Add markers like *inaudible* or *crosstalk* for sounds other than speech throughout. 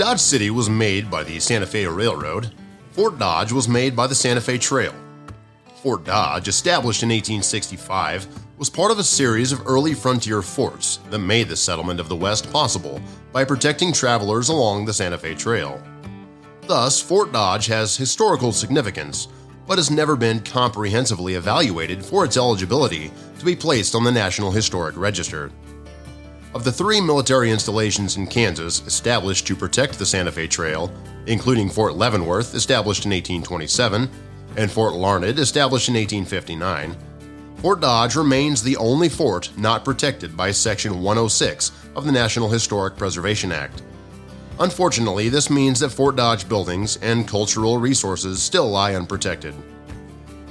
Dodge City was made by the Santa Fe Railroad, Fort Dodge was made by the Santa Fe Trail. Fort Dodge, established in 1865, was part of a series of early frontier forts that made the settlement of the West possible by protecting travelers along the Santa Fe Trail. Thus, Fort Dodge has historical significance, but has never been comprehensively evaluated for its eligibility to be placed on the National Historic Register. Of the three military installations in Kansas established to protect the Santa Fe Trail, including Fort Leavenworth, established in 1827, and Fort Larned, established in 1859, Fort Dodge remains the only fort not protected by Section 106 of the National Historic Preservation Act. Unfortunately, this means that Fort Dodge buildings and cultural resources still lie unprotected.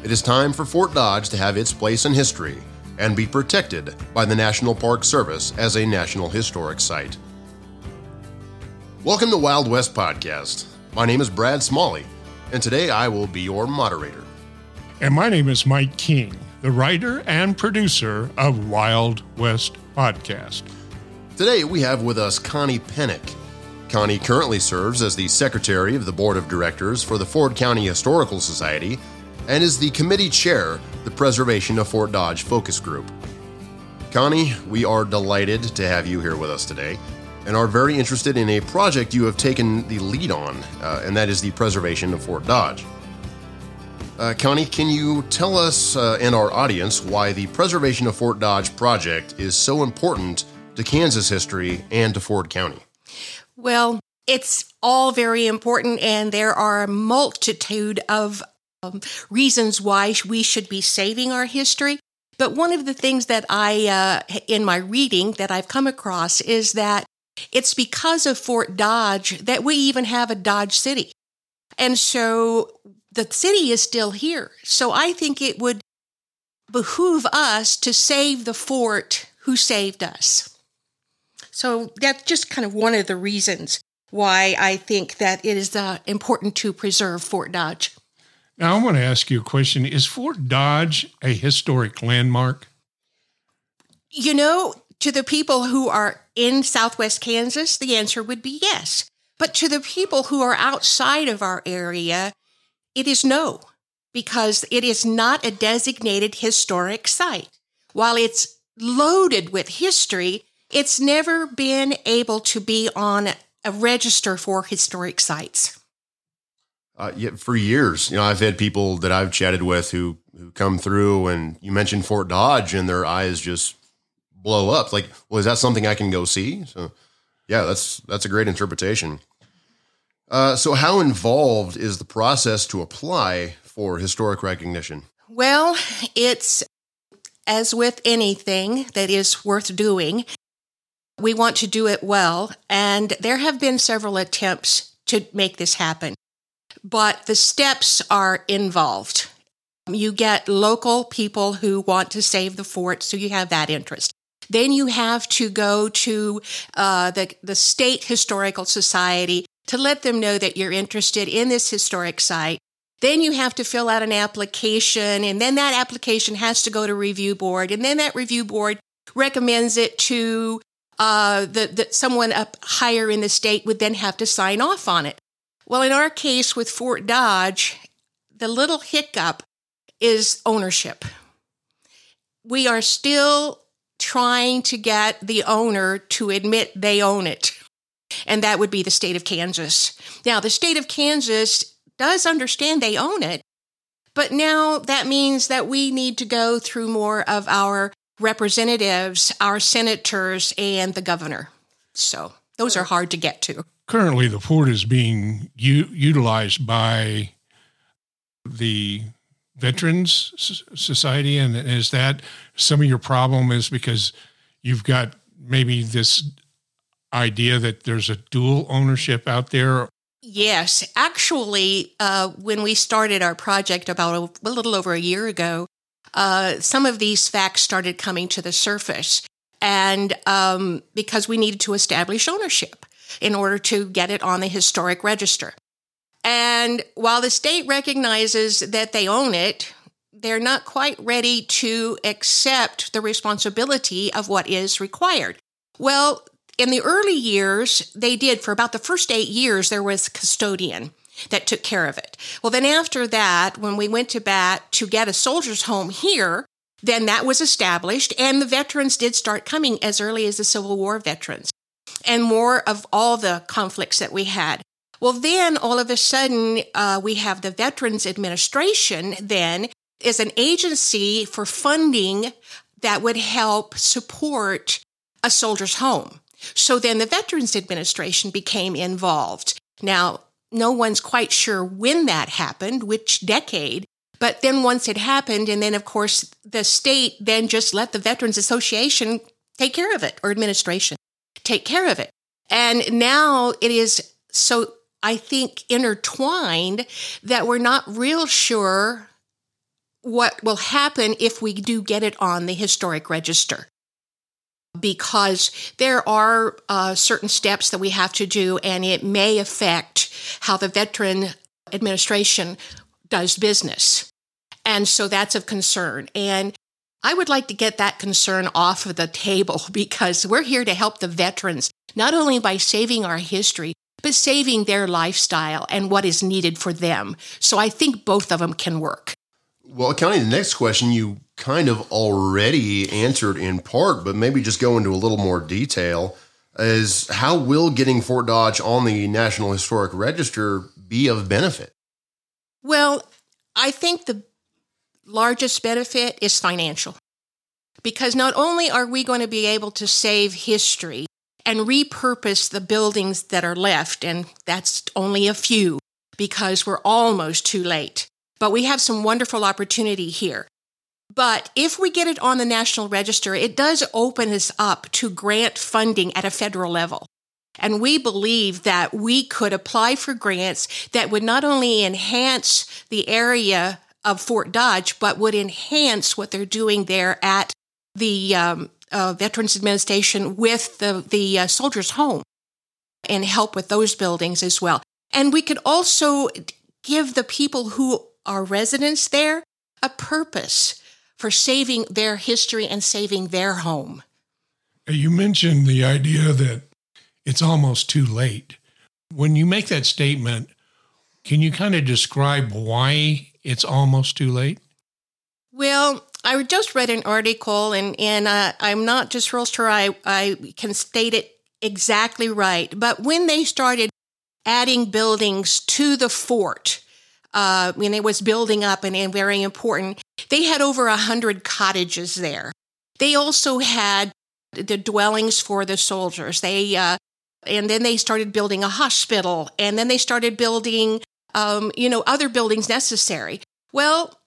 It is time for Fort Dodge to have its place in history and be protected by the National Park Service as a National Historic Site. Welcome to Wild West Podcast. My name is Brad Smalley, and today I will be your moderator. And my name is Mike King, the writer and producer of Wild West Podcast. Today we have with us Connie Pennick. Connie currently serves as the secretary of the board of directors for the Ford County Historical Society and is the committee chair, the Preservation of Fort Dodge Focus Group. Connie, we are delighted to have you here with us today and are very interested in a project you have taken the lead on, uh, and that is the preservation of Fort Dodge. Uh, Connie, can you tell us uh, and our audience why the Preservation of Fort Dodge project is so important to Kansas history and to Ford County? Well, it's all very important, and there are a multitude of um, reasons why we should be saving our history. But one of the things that I, uh, in my reading, that I've come across is that it's because of Fort Dodge that we even have a Dodge City. And so the city is still here. So I think it would behoove us to save the fort who saved us. So that's just kind of one of the reasons why I think that it is uh, important to preserve Fort Dodge. Now, I want to ask you a question. Is Fort Dodge a historic landmark? You know, to the people who are in southwest Kansas, the answer would be yes. But to the people who are outside of our area, it is no, because it is not a designated historic site. While it's loaded with history, it's never been able to be on a register for historic sites. Uh, for years, you know, I've had people that I've chatted with who who come through, and you mentioned Fort Dodge, and their eyes just blow up. Like, well, is that something I can go see? So, yeah, that's that's a great interpretation. Uh, so, how involved is the process to apply for historic recognition? Well, it's as with anything that is worth doing, we want to do it well. And there have been several attempts to make this happen, but the steps are involved. You get local people who want to save the fort, so you have that interest. Then you have to go to uh, the, the state historical society to let them know that you're interested in this historic site. Then you have to fill out an application, and then that application has to go to review board, and then that review board recommends it to uh, the, someone up higher in the state would then have to sign off on it. Well, in our case with Fort Dodge, the little hiccup is ownership. We are still trying to get the owner to admit they own it, and that would be the state of Kansas. Now, the state of Kansas does understand they own it, but now that means that we need to go through more of our representatives, our senators, and the governor. So those are hard to get to. Currently, the fort is being u- utilized by the Veterans Society, and is that some of your problem? Is because you've got maybe this idea that there's a dual ownership out there? Yes, actually, uh, when we started our project about a, a little over a year ago, uh, some of these facts started coming to the surface. And um, because we needed to establish ownership in order to get it on the historic register. And while the state recognizes that they own it, they're not quite ready to accept the responsibility of what is required. Well, in the early years, they did for about the first eight years, there was custodian that took care of it. Well, then after that, when we went to bat to get a soldier's home here, then that was established and the veterans did start coming as early as the Civil War veterans and more of all the conflicts that we had. Well, then all of a sudden, uh, we have the Veterans Administration then is an agency for funding that would help support a soldier's home. So then the Veterans Administration became involved. Now, no one's quite sure when that happened, which decade, but then once it happened, and then of course the state then just let the Veterans Association take care of it or administration take care of it. And now it is so, I think, intertwined that we're not real sure what will happen if we do get it on the historic register. Because there are uh, certain steps that we have to do, and it may affect how the Veteran Administration does business. And so that's of concern. And I would like to get that concern off of the table *laughs* because we're here to help the veterans, not only by saving our history, but saving their lifestyle and what is needed for them. So I think both of them can work. Well, Connie, the next question you kind of already answered in part, but maybe just go into a little more detail is how will getting Fort Dodge on the National Historic Register be of benefit? Well, I think the largest benefit is financial. Because not only are we going to be able to save history and repurpose the buildings that are left, and that's only a few because we're almost too late but we have some wonderful opportunity here. But if we get it on the National Register, it does open us up to grant funding at a federal level. And we believe that we could apply for grants that would not only enhance the area of Fort Dodge, but would enhance what they're doing there at the um, uh, Veterans Administration with the, the uh, Soldiers' Home and help with those buildings as well. And we could also give the people who are residents there a purpose for saving their history and saving their home. You mentioned the idea that it's almost too late. When you make that statement, can you kind of describe why it's almost too late? Well, I just read an article, and, and uh, I'm not just real sure I, I can state it exactly right, but when they started adding buildings to the fort, uh, when it was building up and, and very important. They had over a hundred cottages there. They also had the dwellings for the soldiers. They uh, and then they started building a hospital, and then they started building, um, you know, other buildings necessary. Well,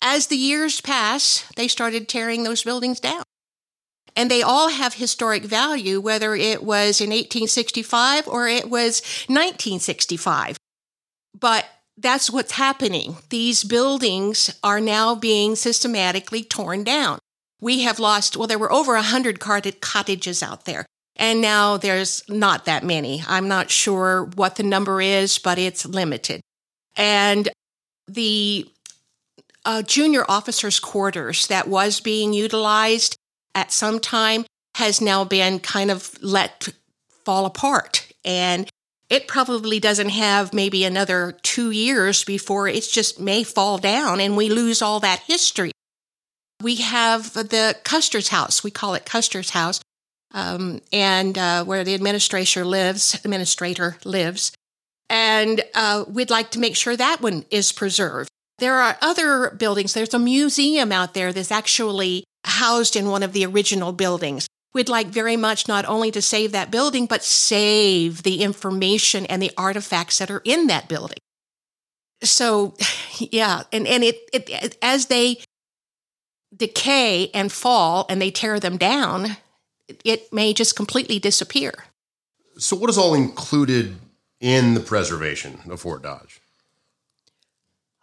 as the years pass, they started tearing those buildings down. And they all have historic value, whether it was in 1865 or it was 1965. But that's what's happening. These buildings are now being systematically torn down. We have lost, well, there were over 100 cottages out there, and now there's not that many. I'm not sure what the number is, but it's limited. And the uh, junior officers' quarters that was being utilized at some time has now been kind of let fall apart. And it probably doesn't have maybe another two years before it just may fall down and we lose all that history. We have the Custer's house. We call it Custer's house, um, and uh, where the administrator lives. Administrator lives, and uh, we'd like to make sure that one is preserved. There are other buildings. There's a museum out there that's actually housed in one of the original buildings. We'd like very much not only to save that building, but save the information and the artifacts that are in that building. So, *sighs* yeah, and, and it, it as they decay and fall and they tear them down, it may just completely disappear. So, what is all included in the preservation of Fort Dodge?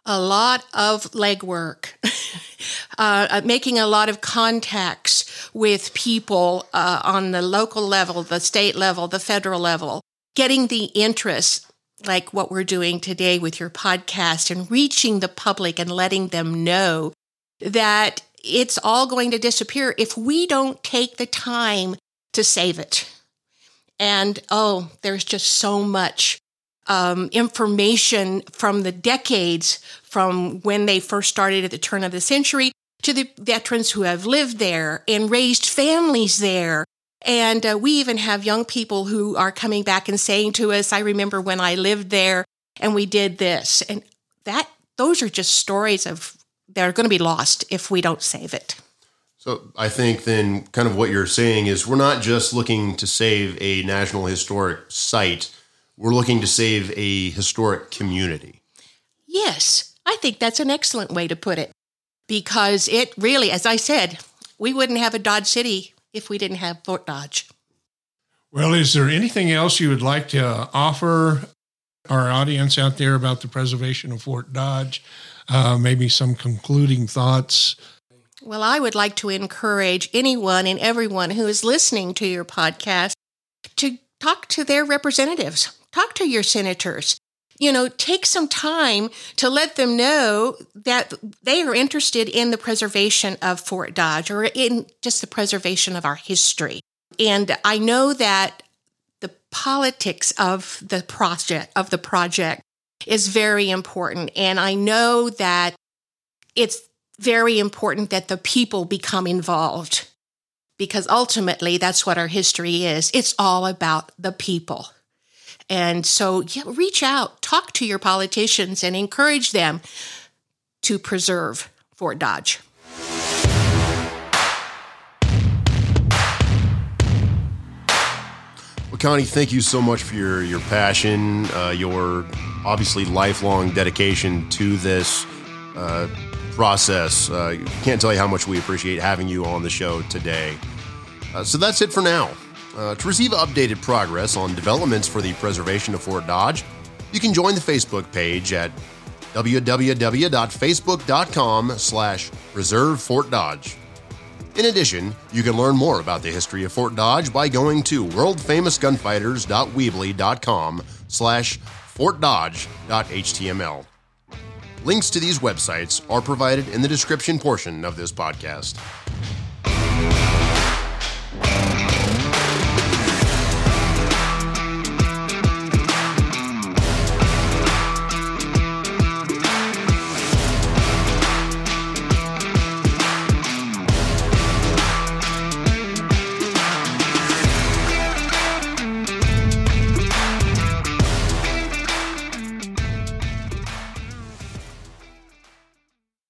a lot of legwork, *laughs* uh, uh, making a lot of contacts with people uh, on the local level, the state level, the federal level, getting the interest, like what we're doing today with your podcast, and reaching the public and letting them know that it's all going to disappear if we don't take the time to save it. And oh, there's just so much um, information from the decades from when they first started at the turn of the century to the veterans who have lived there and raised families there. And uh, we even have young people who are coming back and saying to us, I remember when I lived there and we did this. And that, those are just stories of, that are going to be lost if we don't save it. So I think then kind of what you're saying is we're not just looking to save a national historic site, we're looking to save a historic community. Yes, I think that's an excellent way to put it because it really, as I said, we wouldn't have a Dodge City if we didn't have Fort Dodge. Well, is there anything else you would like to offer our audience out there about the preservation of Fort Dodge? Uh, maybe some concluding thoughts. Well, I would like to encourage anyone and everyone who is listening to your podcast to talk to their representatives, talk to your senators, you know, take some time to let them know that they are interested in the preservation of Fort Dodge or in just the preservation of our history. And I know that the politics of the project of the project is very important and I know that it's very important that the people become involved because ultimately that's what our history is. It's all about the people. And so, yeah, reach out, talk to your politicians, and encourage them to preserve Fort Dodge. Well, Connie, thank you so much for your your passion, uh, your obviously lifelong dedication to this uh, process. Uh, can't tell you how much we appreciate having you on the show today. Uh, so that's it for now. Uh, to receive updated progress on developments for the preservation of Fort Dodge, you can join the Facebook page at www.facebook.com slash reserve Fort Dodge. In addition, you can learn more about the history of Fort Dodge by going to worldfamousgunfighters.weebly.com slash fortdodge.html. Links to these websites are provided in the description portion of this podcast.